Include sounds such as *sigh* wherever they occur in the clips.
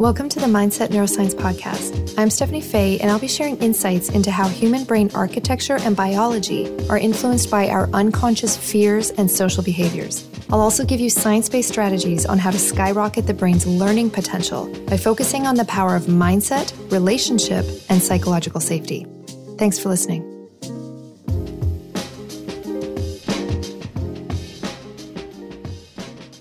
Welcome to the Mindset Neuroscience Podcast. I'm Stefanie Faye, and I'll be sharing insights into how human brain architecture and biology are influenced by our unconscious fears and social behaviors. I'll also give you science based strategies on how to skyrocket the brain's learning potential by focusing on the power of mindset, relationship, and psychological safety. Thanks for listening.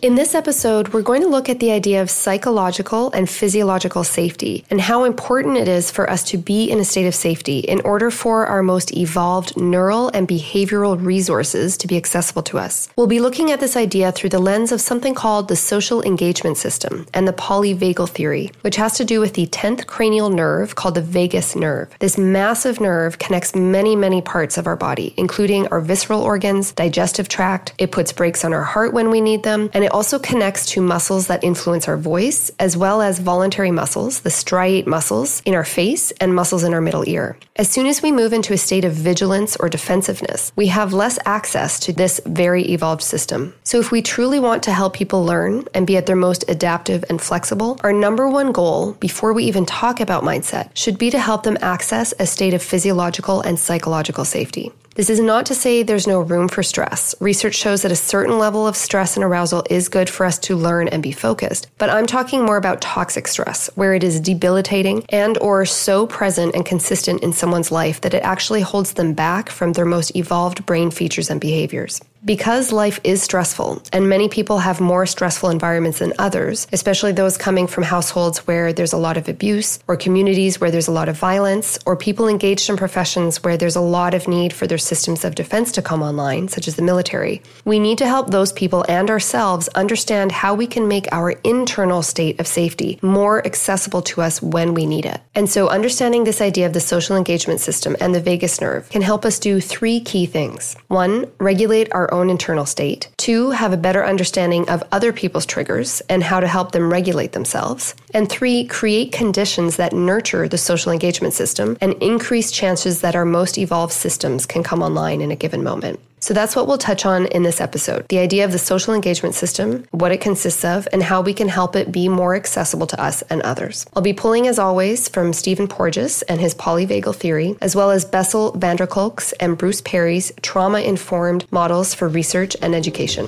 In this episode, we're going to look at the idea of psychological and physiological safety and how important it is for us to be in a state of safety in order for our most evolved neural and behavioral resources to be accessible to us. We'll be looking at this idea through the lens of something called the social engagement system and the polyvagal theory, which has to do with the 10th cranial nerve called the vagus nerve. This massive nerve connects many, many parts of our body, including our visceral organs, digestive tract. It puts brakes on our heart when we need them, and it also connects to muscles that influence our voice, as well as voluntary muscles, the striate muscles in our face and muscles in our middle ear. As soon as we move into a state of vigilance or defensiveness, we have less access to this very evolved system. So, if we truly want to help people learn and be at their most adaptive and flexible, our number one goal before we even talk about mindset should be to help them access a state of physiological and psychological safety. This is not to say there's no room for stress. Research shows that a certain level of stress and arousal is good for us to learn and be focused. But I'm talking more about toxic stress, where it is debilitating and or so present and consistent in someone's life that it actually holds them back from their most evolved brain features and behaviors. Because life is stressful, and many people have more stressful environments than others, especially those coming from households where there's a lot of abuse, or communities where there's a lot of violence, or people engaged in professions where there's a lot of need for their systems of defense to come online, such as the military, we need to help those people and ourselves understand how we can make our internal state of safety more accessible to us when we need it. And so, understanding this idea of the social engagement system and the vagus nerve can help us do three key things. One, regulate our own internal state. Two, have a better understanding of other people's triggers and how to help them regulate themselves. And three, create conditions that nurture the social engagement system and increase chances that our most evolved systems can come online in a given moment. So that's what we'll touch on in this episode the idea of the social engagement system, what it consists of, and how we can help it be more accessible to us and others. I'll be pulling, as always, from Stephen Porges and his polyvagal theory, as well as Bessel van der Kolk's and Bruce Perry's trauma informed models for research and education.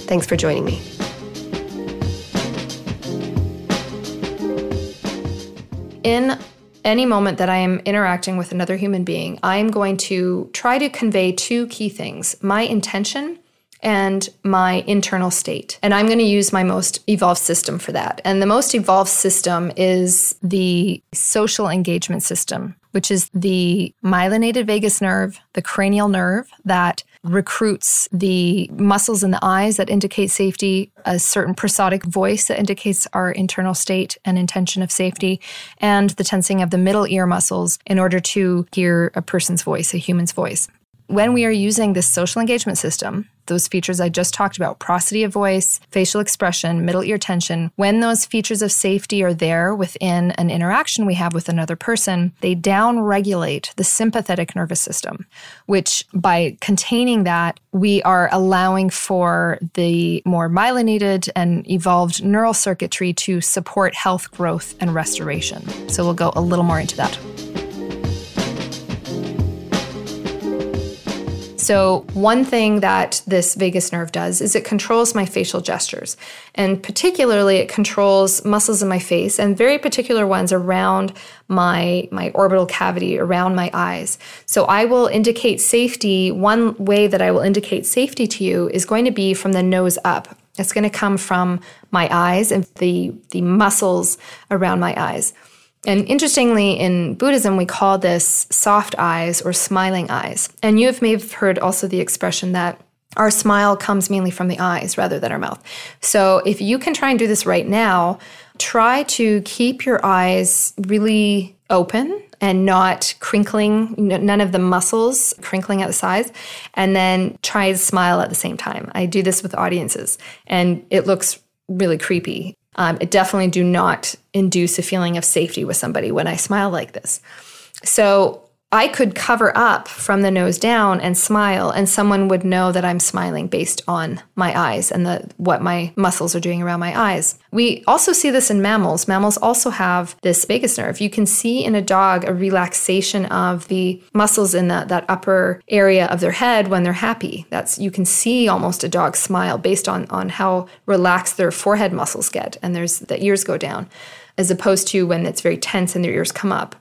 Thanks for joining me. In any moment that I am interacting with another human being, I'm going to try to convey two key things my intention and my internal state. And I'm going to use my most evolved system for that. And the most evolved system is the social engagement system, which is the myelinated vagus nerve, the cranial nerve that recruits the muscles in the eyes that indicate safety, a certain prosodic voice that indicates our internal state and intention of safety, and the tensing of the middle ear muscles in order to hear a person's voice, a human's voice when we are using this social engagement system, those features I just talked about prosody of voice, facial expression, middle ear tension when those features of safety are there within an interaction we have with another person, they down regulate the sympathetic nervous system, which by containing that, we are allowing for the more myelinated and evolved neural circuitry to support health, growth, and restoration. So we'll go a little more into that. So, one thing that this vagus nerve does is it controls my facial gestures. And particularly, it controls muscles in my face and very particular ones around my, my orbital cavity, around my eyes. So, I will indicate safety. One way that I will indicate safety to you is going to be from the nose up. It's going to come from my eyes and the, the muscles around my eyes. And interestingly, in Buddhism, we call this soft eyes or smiling eyes. And you may have heard also the expression that our smile comes mainly from the eyes rather than our mouth. So if you can try and do this right now, try to keep your eyes really open and not crinkling, none of the muscles crinkling at the sides, and then try to smile at the same time. I do this with audiences, and it looks really creepy. Um, it definitely do not induce a feeling of safety with somebody when I smile like this. So I could cover up from the nose down and smile, and someone would know that I'm smiling based on my eyes and the, what my muscles are doing around my eyes. We also see this in mammals. Mammals also have this vagus nerve. You can see in a dog a relaxation of the muscles in that, that upper area of their head when they're happy. That's you can see almost a dog smile based on, on how relaxed their forehead muscles get and there's the ears go down, as opposed to when it's very tense and their ears come up.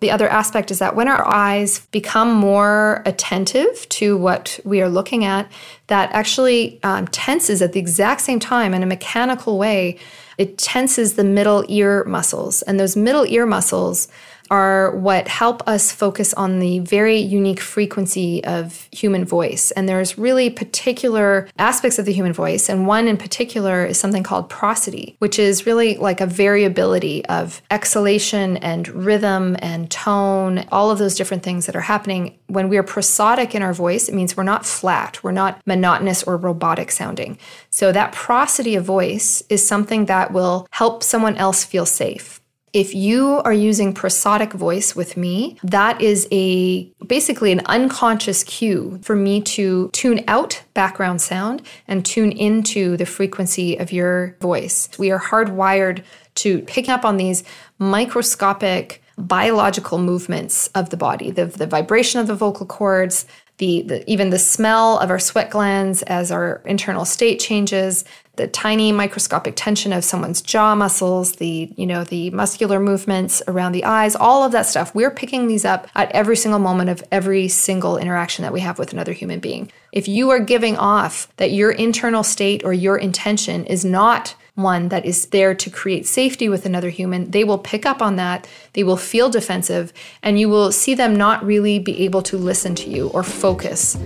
The other aspect is that when our eyes become more attentive to what we are looking at, that actually um, tenses at the exact same time in a mechanical way. It tenses the middle ear muscles. And those middle ear muscles are what help us focus on the very unique frequency of human voice. And there's really particular aspects of the human voice. And one in particular is something called prosody, which is really like a variability of exhalation and rhythm and tone, all of those different things that are happening. When we are prosodic in our voice, it means we're not flat, we're not monotonous or robotic sounding. So that prosody of voice is something that will help someone else feel safe if you are using prosodic voice with me, that is a basically an unconscious cue for me to tune out background sound and tune into the frequency of your voice. We are hardwired to pick up on these microscopic biological movements of the body, the, the vibration of the vocal cords, the, the, even the smell of our sweat glands as our internal state changes, the tiny microscopic tension of someone's jaw muscles, the, you know, the muscular movements around the eyes, all of that stuff. We're picking these up at every single moment of every single interaction that we have with another human being. If you are giving off that your internal state or your intention is not one that is there to create safety with another human, they will pick up on that. They will feel defensive, and you will see them not really be able to listen to you or focus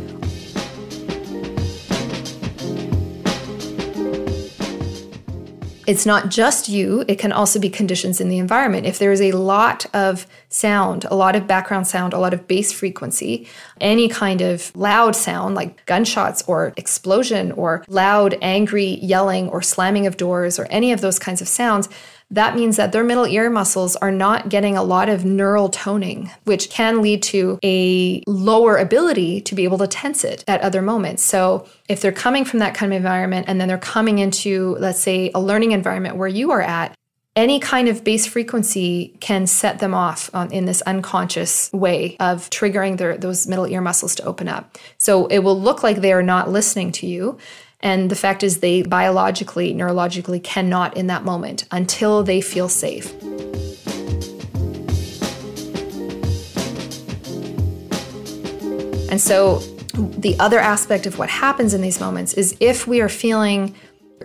it's not just you, it can also be conditions in the environment. If there is a lot of sound, a lot of background sound, a lot of bass frequency, any kind of loud sound like gunshots or explosion or loud, angry yelling or slamming of doors or any of those kinds of sounds, that means that their middle ear muscles are not getting a lot of neural toning, which can lead to a lower ability to be able to tense it at other moments. So, if they're coming from that kind of environment and then they're coming into, let's say, a learning environment where you are at, any kind of bass frequency can set them off in this unconscious way of triggering their, those middle ear muscles to open up. So it will look like they are not listening to you, and the fact is, they biologically, neurologically cannot in that moment until they feel safe. And so, the other aspect of what happens in these moments is if we are feeling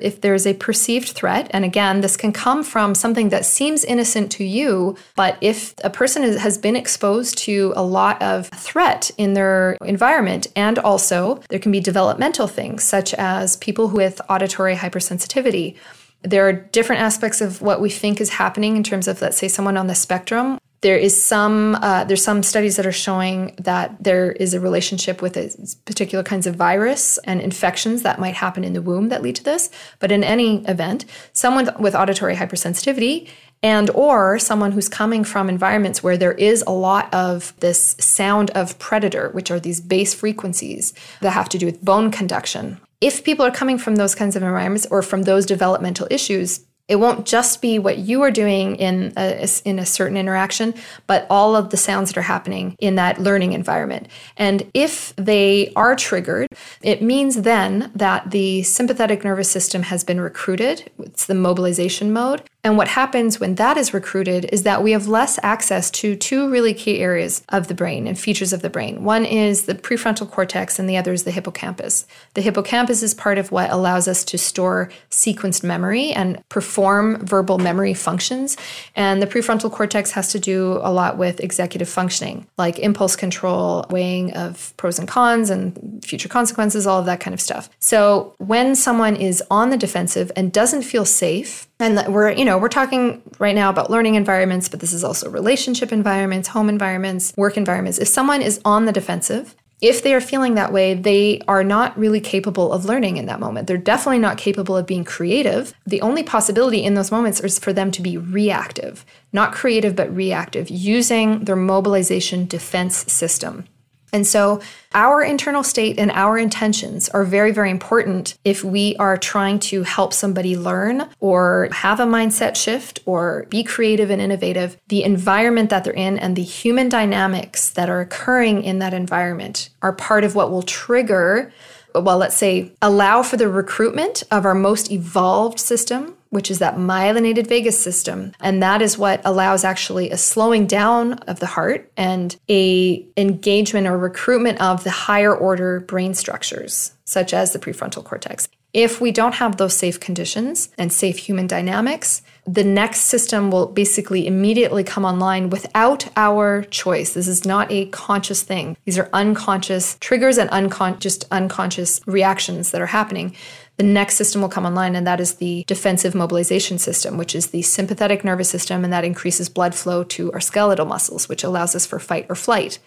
if there's a perceived threat, and again, this can come from something that seems innocent to you, but if a person is, has been exposed to a lot of threat in their environment, and also there can be developmental things such as people with auditory hypersensitivity. There are different aspects of what we think is happening in terms of, let's say, someone on the spectrum there is some uh, there's some studies that are showing that there is a relationship with a particular kinds of virus and infections that might happen in the womb that lead to this. But in any event someone with auditory hypersensitivity and or someone who's coming from environments where there is a lot of this sound of predator which are these bass frequencies that have to do with bone conduction. If people are coming from those kinds of environments or from those developmental issues it won't just be what you are doing in a, in a certain interaction, but all of the sounds that are happening in that learning environment. And if they are triggered, it means then that the sympathetic nervous system has been recruited. It's the mobilization mode. And what happens when that is recruited is that we have less access to two really key areas of the brain and features of the brain. One is the prefrontal cortex, and the other is the hippocampus. The hippocampus is part of what allows us to store sequenced memory and perform verbal memory functions. And the prefrontal cortex has to do a lot with executive functioning, like impulse control, weighing of pros and cons and future consequences, all of that kind of stuff. So when someone is on the defensive and doesn't feel safe, and we're you know we're talking right now about learning environments but this is also relationship environments home environments work environments if someone is on the defensive if they are feeling that way, they are not really capable of learning in that moment. They're definitely not capable of being creative. The only possibility in those moments is for them to be reactive, not creative, but reactive, using their mobilization defense system. And so, our internal state and our intentions are very, very important if we are trying to help somebody learn or have a mindset shift or be creative and innovative. The environment that they're in and the human dynamics that are occurring in that environment are part of what will trigger well, let's say, allow for the recruitment of our most evolved system, which is that myelinated vagus system. And that is what allows actually a slowing down of the heart and a engagement or recruitment of the higher order brain structures such as the prefrontal cortex. If we don't have those safe conditions and safe human dynamics the next system will basically immediately come online without our choice. This is not a conscious thing. These are unconscious triggers and uncon- just unconscious reactions that are happening the next system will come online, and that is the defensive mobilization system, which is the sympathetic nervous system, and that increases blood flow to our skeletal muscles, which allows us for fight or flight.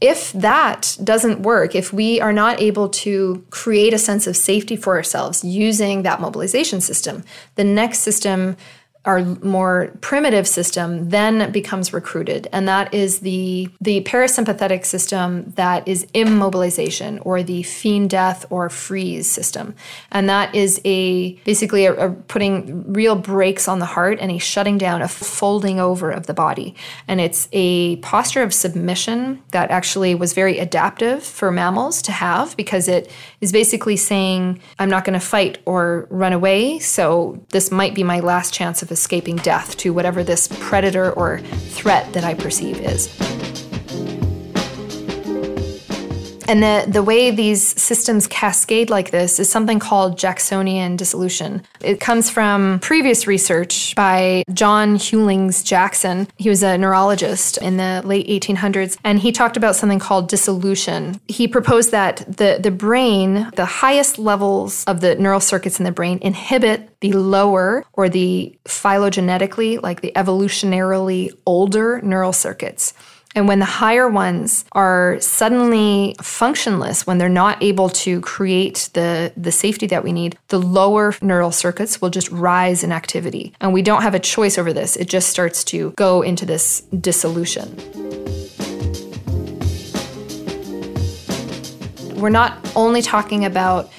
If that doesn't work, if we are not able to create a sense of safety for ourselves using that mobilization system, the next system our more primitive system then becomes recruited. And that is the the parasympathetic system that is immobilization or the feign death or freeze system. And that is a basically a, a putting real brakes on the heart and a shutting down a folding over of the body. And it's a posture of submission that actually was very adaptive for mammals to have because it is basically saying i'm not going to fight or run away so this might be my last chance of escaping death to whatever this predator or threat that I perceive is. And the, the way these systems cascade like this is something called Jacksonian dissolution. It comes from previous research by John Hughlings Jackson. He was a neurologist in the late 1800s, and he talked about something called dissolution. He proposed that the, the brain, the highest levels of the neural circuits in the brain, inhibit the lower or the phylogenetically, like the evolutionarily older neural circuits. And when the higher ones are suddenly functionless, when they're not able to create the, the safety that we need, the lower neural circuits will just rise in activity. And we don't have a choice over this. It just starts to go into this dissolution. We're not only talking about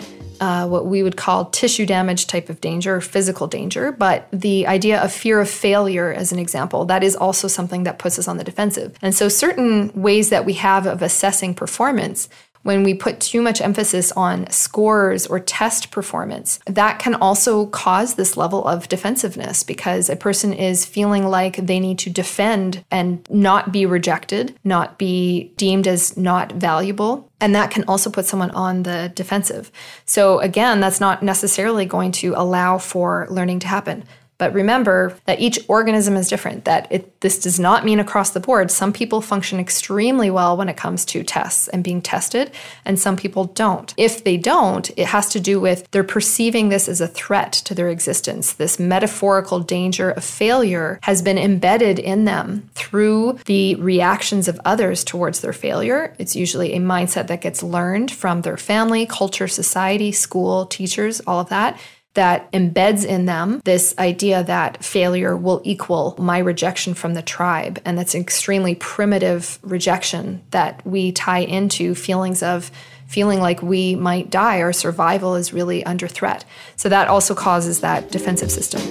uh, what we would call tissue damage type of danger, physical danger, but the idea of fear of failure, as an example, that is also something that puts us on the defensive. And so, certain ways that we have of assessing performance when we put too much emphasis on scores or test performance, that can also cause this level of defensiveness because a person is feeling like they need to defend and not be rejected, not be deemed as not valuable. And that can also put someone on the defensive. So, again, that's not necessarily going to allow for learning to happen. But remember that each organism is different, that it, this does not mean across the board. Some people function extremely well when it comes to tests and being tested, and some people don't. If they don't, it has to do with they're perceiving this as a threat to their existence. This metaphorical danger of failure has been embedded in them through the reactions of others towards their failure. It's usually a mindset that gets learned from their family, culture, society, school, teachers, all of that that embeds in them this idea that failure will equal my rejection from the tribe. And that's an extremely primitive rejection that we tie into feelings of feeling like we might die or survival is really under threat. So that also causes that defensive system.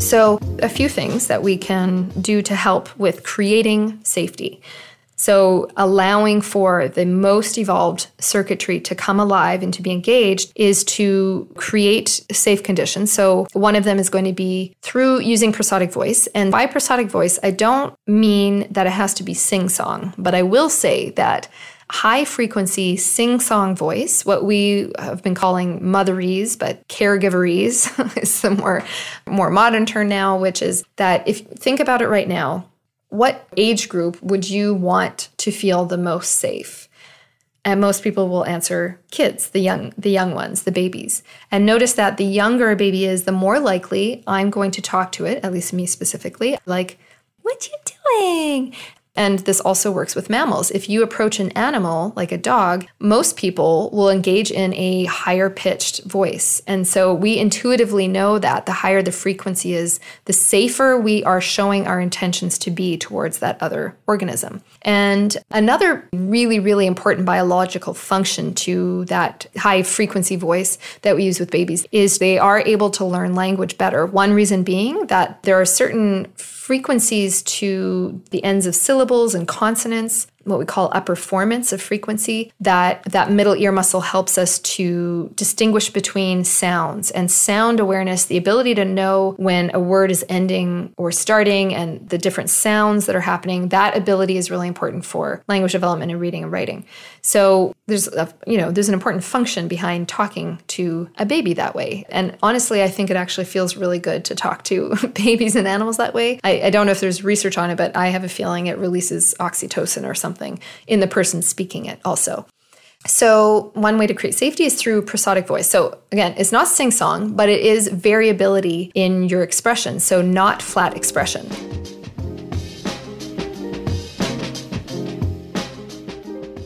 So, a few things that we can do to help with creating safety. So, allowing for the most evolved circuitry to come alive and to be engaged is to create safe conditions. So, one of them is going to be through using prosodic voice. And by prosodic voice, I don't mean that it has to be sing song, but I will say that high frequency sing song voice, what we have been calling motherese, but caregiverese *laughs* is the more, more modern term now, which is that if think about it right now, what age group would you want to feel the most safe? And most people will answer kids, the young the young ones, the babies. And notice that the younger a baby is, the more likely I'm going to talk to it, at least me specifically, like What you doing? And this also works with mammals. If you approach an animal like a dog, most people will engage in a higher pitched voice. And so we intuitively know that the higher the frequency is, the safer we are showing our intentions to be towards that other organism. And another really, really important biological function to that high frequency voice that we use with babies is they are able to learn language better. One reason being that there are certain frequencies to the ends of syllables and consonants what we call upper formants of frequency that that middle ear muscle helps us to distinguish between sounds and sound awareness the ability to know when a word is ending or starting and the different sounds that are happening. That ability is really important for language development and reading and writing. So there's a, you know there's an important function behind talking to a baby that way. And honestly i think it actually feels really good to talk to *laughs* babies and animals that way. I, I don't know if there's research on it but i have a feeling it releases oxytocin or something something in the person speaking it also. So, one way to create safety is through prosodic voice. So, again, it's not sing song, but it is variability in your expression. So, not flat expression.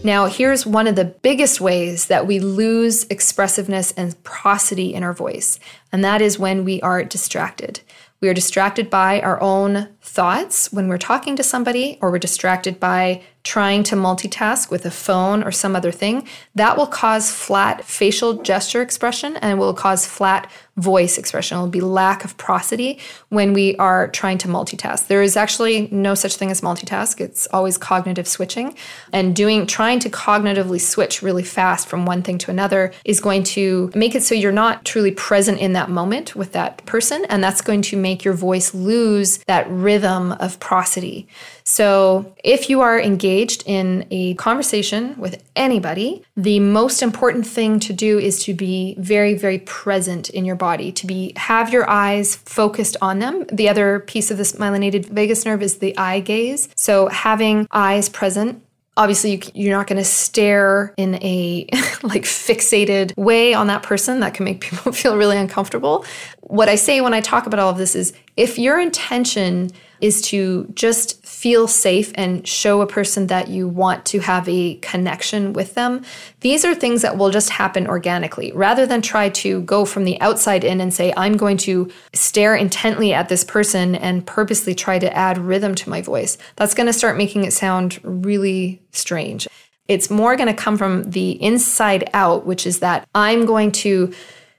Now, here's one of the biggest ways that we lose expressiveness and prosody in our voice, and that is when we are distracted. We are distracted by our own thoughts when we're talking to somebody, or we're distracted by trying to multitask with a phone or some other thing. That will cause flat facial gesture expression and will cause flat voice expression. It will be lack of prosody when we are trying to multitask. There is actually no such thing as multitask. It's always cognitive switching. And doing trying to cognitively switch really fast from one thing to another is going to make it so you're not truly present in that moment with that person. And that's going to make your voice lose that rhythm of prosody. So, if you are engaged in a conversation with anybody, the most important thing to do is to be very, very present in your body, to be have your eyes focused on them. The other piece of this myelinated vagus nerve is the eye gaze. So, having eyes present obviously you're not going to stare in a *laughs* like fixated way on that person that can make *laughs* people feel really uncomfortable what i say when i talk about all of this is if your intention is to just feel safe and show a person that you want to have a connection with them. These are things that will just happen organically rather than try to go from the outside in and say, I'm going to stare intently at this person and purposely try to add rhythm to my voice. That's going to start making it sound really strange. It's more going to come from the inside out, which is that I'm going to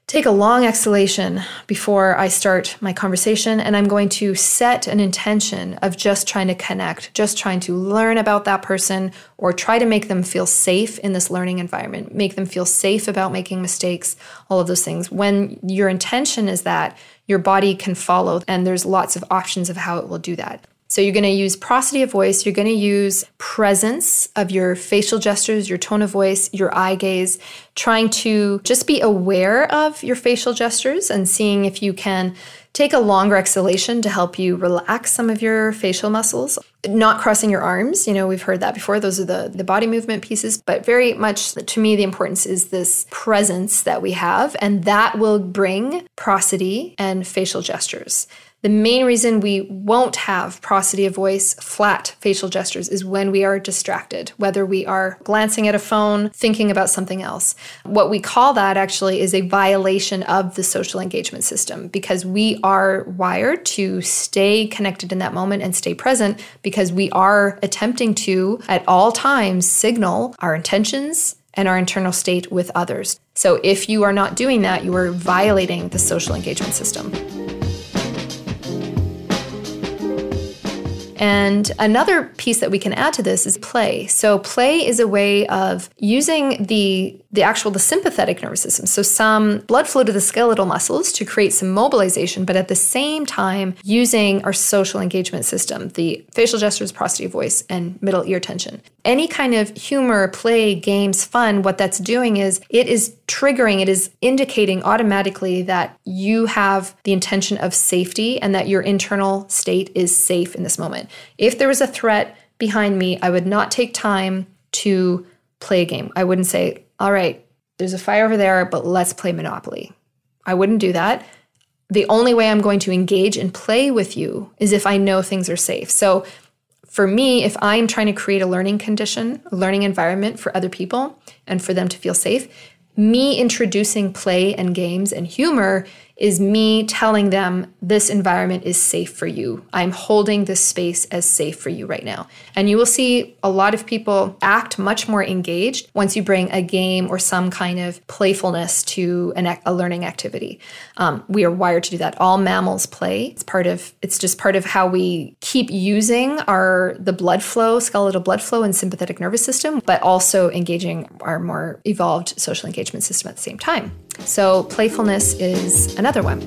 take a long exhalation before I start my conversation, and I'm going to set an intention of just trying to connect, just trying to learn about that person or try to make them feel safe in this learning environment, make them feel safe about making mistakes, all of those things. When your intention is that, your body can follow, and there's lots of options of how it will do that. So you're going to use prosody of voice, you're going to use presence of your facial gestures, your tone of voice, your eye gaze, trying to just be aware of your facial gestures and seeing if you can take a longer exhalation to help you relax some of your facial muscles. Not crossing your arms, you know, we've heard that before. Those are the, the body movement pieces, but very much to me, the importance is this presence that we have, and that will bring prosody and facial gestures. The main reason we won't have prosody of voice, flat facial gestures, is when we are distracted, whether we are glancing at a phone, thinking about something else. What we call that actually is a violation of the social engagement system because we are wired to stay connected in that moment and stay present because we are attempting to, at all times, signal our intentions and our internal state with others. So if you are not doing that, you are violating the social engagement system. And another piece that we can add to this is play. So play is a way of using the the actual the sympathetic nervous system. So some blood flow to the skeletal muscles to create some mobilization, but at the same time using our social engagement system, the facial gestures, prosody voice, and middle ear tension. Any kind of humor, play, games, fun, what that's doing is it is triggering, it is indicating automatically that you have the intention of safety and that your internal state is safe in this moment. If there was a threat behind me, I would not take time to play a game. I wouldn't say, all right, there's a fire over there, but let's play Monopoly. I wouldn't do that. the only way I'm going to engage and play with you is if I know things are safe. So for me, if I'm trying to create a learning condition, a learning environment for other people and for them to feel safe, me introducing play and games and humor is me telling them this environment is safe for you. I'm holding this space as safe for you right now. And you will see a lot of people act much more engaged once you bring a game or some kind of playfulness to an, a learning activity. Um, we are wired to do that. All mammals play. It's part of. It's just part of how we keep using our the blood flow, skeletal blood flow, and sympathetic nervous system, but also engaging our more evolved social engagement system at the same time. So playfulness is another one.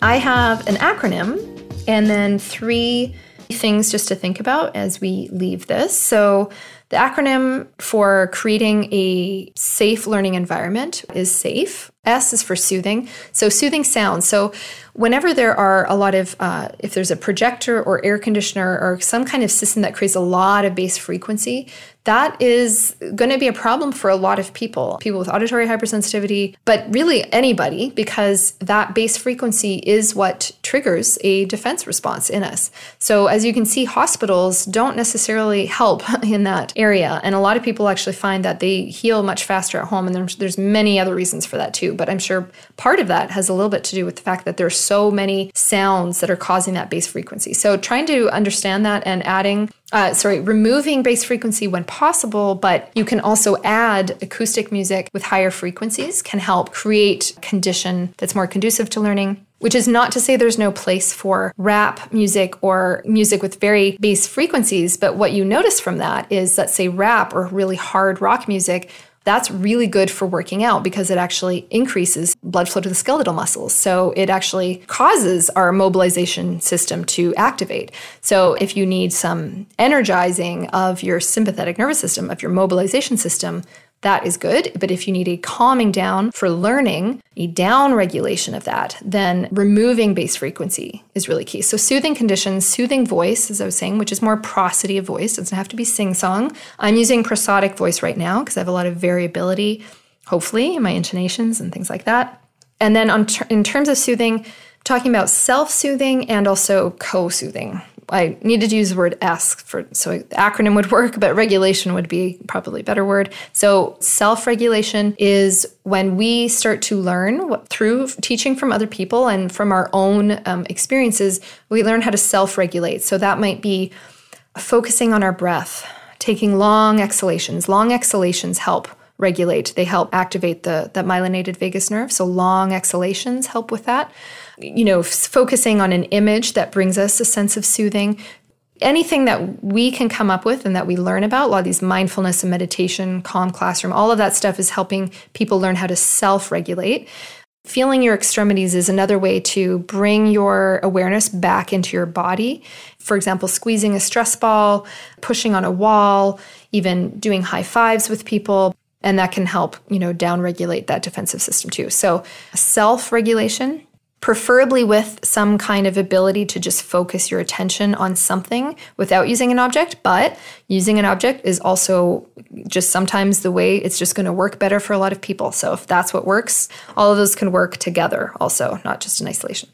I have an acronym and then three things just to think about as we leave this. So, the acronym for creating a safe learning environment is SAFE. S is for soothing. So, soothing sounds. So, whenever there are a lot of, uh, if there's a projector or air conditioner or some kind of system that creates a lot of bass frequency, that is going to be a problem for a lot of people, people with auditory hypersensitivity, but really anybody, because that bass frequency is what triggers a defense response in us. So, as you can see, hospitals don't necessarily help *laughs* in that area. And a lot of people actually find that they heal much faster at home. And there's, there's many other reasons for that too. But I'm sure part of that has a little bit to do with the fact that there's so many sounds that are causing that bass frequency. So, trying to understand that and adding uh, sorry, removing bass frequency when possible, but you can also add acoustic music with higher frequencies can help create condition that's more conducive to learning. Which is not to say there's no place for rap music or music with very bass frequencies, but what you notice from that is that, say, rap or really hard rock music that's really good for working out because it actually increases blood flow to the skeletal muscles. So it actually causes our mobilization system to activate. So if you need some energizing of your sympathetic nervous system, of your mobilization system, that is good. But if you need a calming down for learning, a down regulation of that, then removing bass frequency is really key. So, soothing conditions, soothing voice, as I was saying, which is more prosody of voice, it doesn't have to be sing song. I'm using prosodic voice right now because I have a lot of variability, hopefully, in my intonations and things like that. And then, ter- in terms of soothing, talking about self soothing and also co soothing. I needed to use the word ask for so the acronym would *laughs* work, but regulation would be probably a better word. So self-regulation is when we start to learn what, through teaching from other people and from our own um, experiences, we learn how to self-regulate. So that might be focusing on our breath, taking long exhalations. Long exhalations help regulate. They help activate the that myelinated vagus nerve. So long exhalations help with that you know, focusing on an image that brings us a sense of soothing. Anything that we can come up with and that we learn about, a lot of these mindfulness and meditation, calm classroom, all of that stuff is helping people learn how to self regulate. Feeling your extremities is another way to bring your awareness back into your body. For example, squeezing a stress ball, pushing on a wall, even doing high fives with people. And that can help, you know, down regulate that defensive system too. So, self regulation preferably with some kind of ability to just focus your attention on something without using an object. But using an object is also just sometimes the way it's just going to work better for a lot of people. So if that's what works, all of those can work together also, not just in isolation.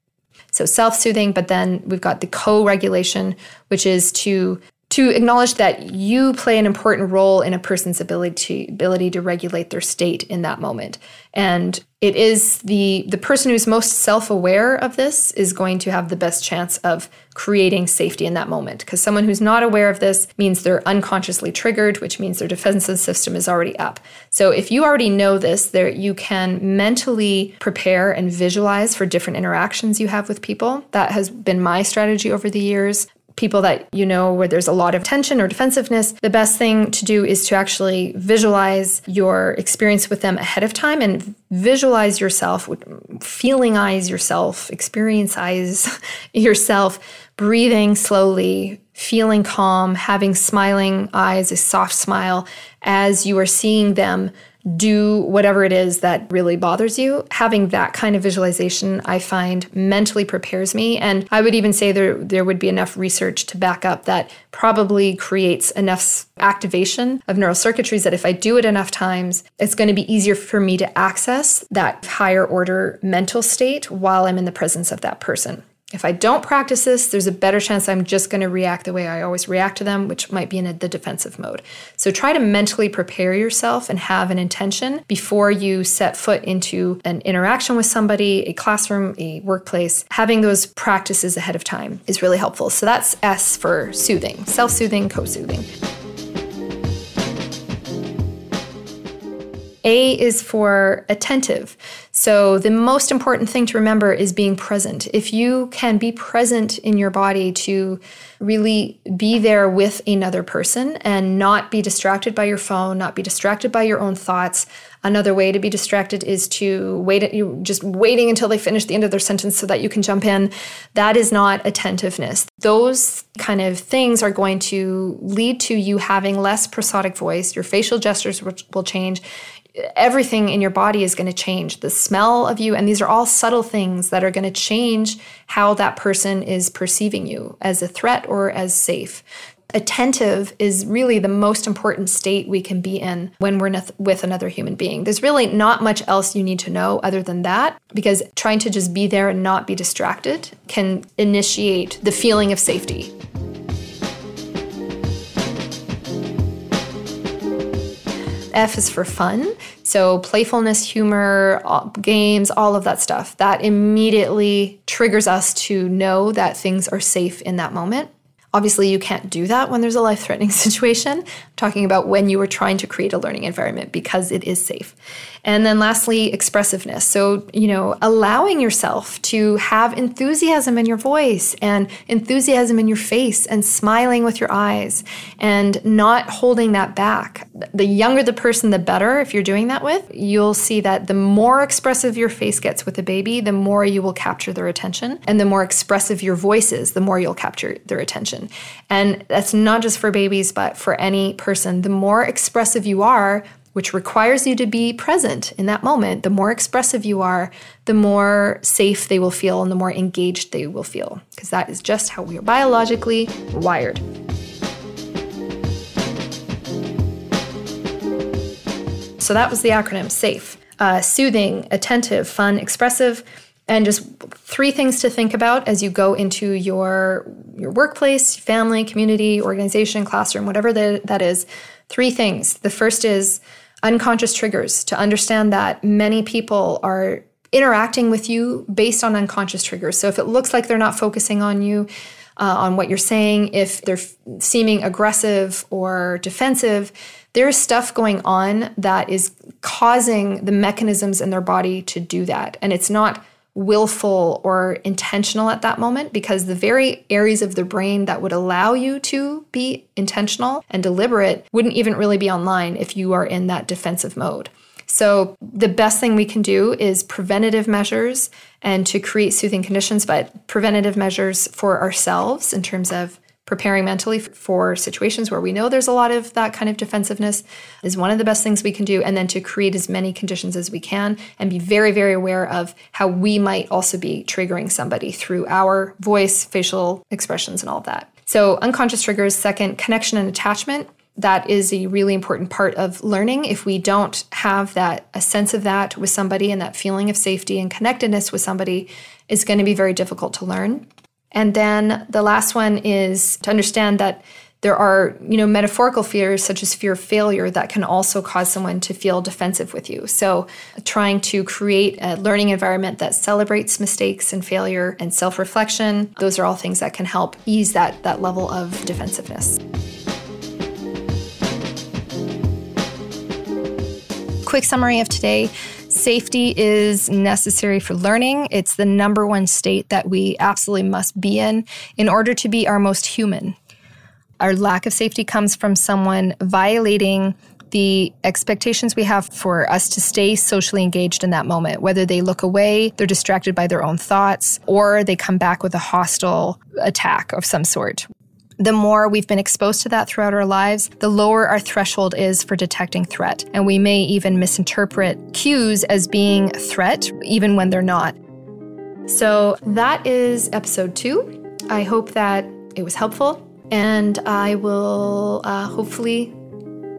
So self soothing, but then we've got the co regulation, which is to to acknowledge that you play an important role in a person's ability to, ability to regulate their state in that moment. And it is the the person who's most self-aware of this is going to have the best chance of creating safety in that moment. Because someone who's not aware of this means they're unconsciously triggered which means their defensive system is already up. So if you already know this there you can mentally prepare and visualize for different interactions you have with people. That has been my strategy over the years people that you know where there's a lot of tension or defensiveness, the best thing to do is to actually visualize your experience with them ahead of time and visualize yourself, feeling eyes yourself, experience eyes *laughs* yourself, breathing slowly, feeling calm, having smiling eyes, a soft smile as you are seeing them do whatever it is that really bothers you. Having that kind of visualization, I find mentally prepares me. And I would even say there, there would be enough research to back up that probably creates enough activation of neural circuitries that if I do it enough times, it's going to be easier for me to access that higher order mental state while I'm in the presence of that person. If I don't practice this, there's a better chance I'm just going to react the way I always react to them, which might be in a, the defensive mode. So try to mentally prepare yourself and have an intention before you set foot into an interaction with somebody, a classroom, a workplace. Having those practices ahead of time is really helpful. So that's S for soothing, self soothing, co soothing. A is for attentive. So, the most important thing to remember is being present. If you can be present in your body to really be there with another person and not be distracted by your phone, not be distracted by your own thoughts. Another way to be distracted is to wait you just waiting until they finish the end of their sentence so that you can jump in. That is not attentiveness. Those kind of things are going to lead to you having less prosodic voice. Your facial gestures will change everything in your body is going to change the smell of you and these are all subtle things that are going to change how that person is perceiving you as a threat or as safe attentive is really the most important state we can be in when we're with another human being. There's really not much else you need to know other than that because trying to just be there and not be distracted can initiate the feeling of safety. F is for fun. So, playfulness, humor, uh, games, all of that stuff. That immediately triggers us to know that things are safe in that moment. Obviously, you can't do that when there's a life threatening *laughs* situation. I'm talking about when you are trying to create a learning environment because it is safe. And then lastly, expressiveness. So, you know, allowing yourself to have enthusiasm in your voice and enthusiasm in your face and smiling with your eyes and not holding that back. The younger the person, the better if you're doing that with. You'll see that the more expressive your face gets with a baby, the more you will capture their attention. And the more expressive your voice is, the more you'll capture their attention. And that's not just for babies, but for any person. The more expressive you are, which requires you to be present in that moment, the more expressive you are, the more safe they will feel and the more engaged they will feel, because that is just how we are biologically wired. So that was the acronym SAFE uh, soothing, attentive, fun, expressive. And just three things to think about as you go into your your workplace, family, community, organization, classroom, whatever the, that is. Three things. The first is unconscious triggers to understand that many people are interacting with you based on unconscious triggers. So if it looks like they're not focusing on you, uh, on what you're saying, if they're f- seeming aggressive or defensive, there's stuff going on that is causing the mechanisms in their body to do that. And it's not willful or intentional at that moment because the very areas of the brain that would allow you to be intentional and deliberate wouldn't even really be online if you are in that defensive mode. So, the best thing we can do is preventative measures and to create soothing conditions, but preventative measures for ourselves in terms of preparing mentally for situations where we know there's a lot of that kind of defensiveness is one of the best things we can do. And then to create as many conditions as we can and be very very aware of how we might also be triggering somebody through our voice facial expressions and all of that. So unconscious triggers second connection and attachment. That is a really important part of learning. If we don't have that a sense of that with somebody and that feeling of safety and connectedness with somebody is going to be very difficult to learn and then the last one is to understand that there are, you know, metaphorical fears such as fear of failure that can also cause someone to feel defensive with you. So, uh, trying to create a learning environment that celebrates mistakes and failure and self-reflection, those are all things that can help ease that that level of defensiveness. Quick summary of today. Safety is necessary for learning. It's the number one state that we absolutely must be in in order to be our most human. Our lack of safety comes from someone violating the expectations we have for us to stay socially engaged in that moment, whether they look away, they're distracted by their own thoughts, or they come back with a hostile attack of some sort. The more we've been exposed to that throughout our lives, the lower our threshold is for detecting threat. And we may even misinterpret cues as being threat, even when they're not. So that is episode two. I hope that it was helpful, and I will uh, hopefully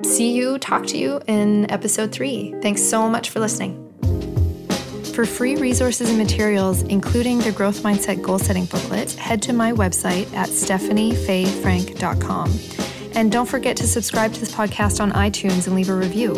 see you, talk to you in episode three. Thanks so much for listening. For free resources and materials, including the Growth Mindset Goal Setting booklet, head to my website at stefaniefayefrank.com. And don't forget to subscribe to this podcast on iTunes and leave a review.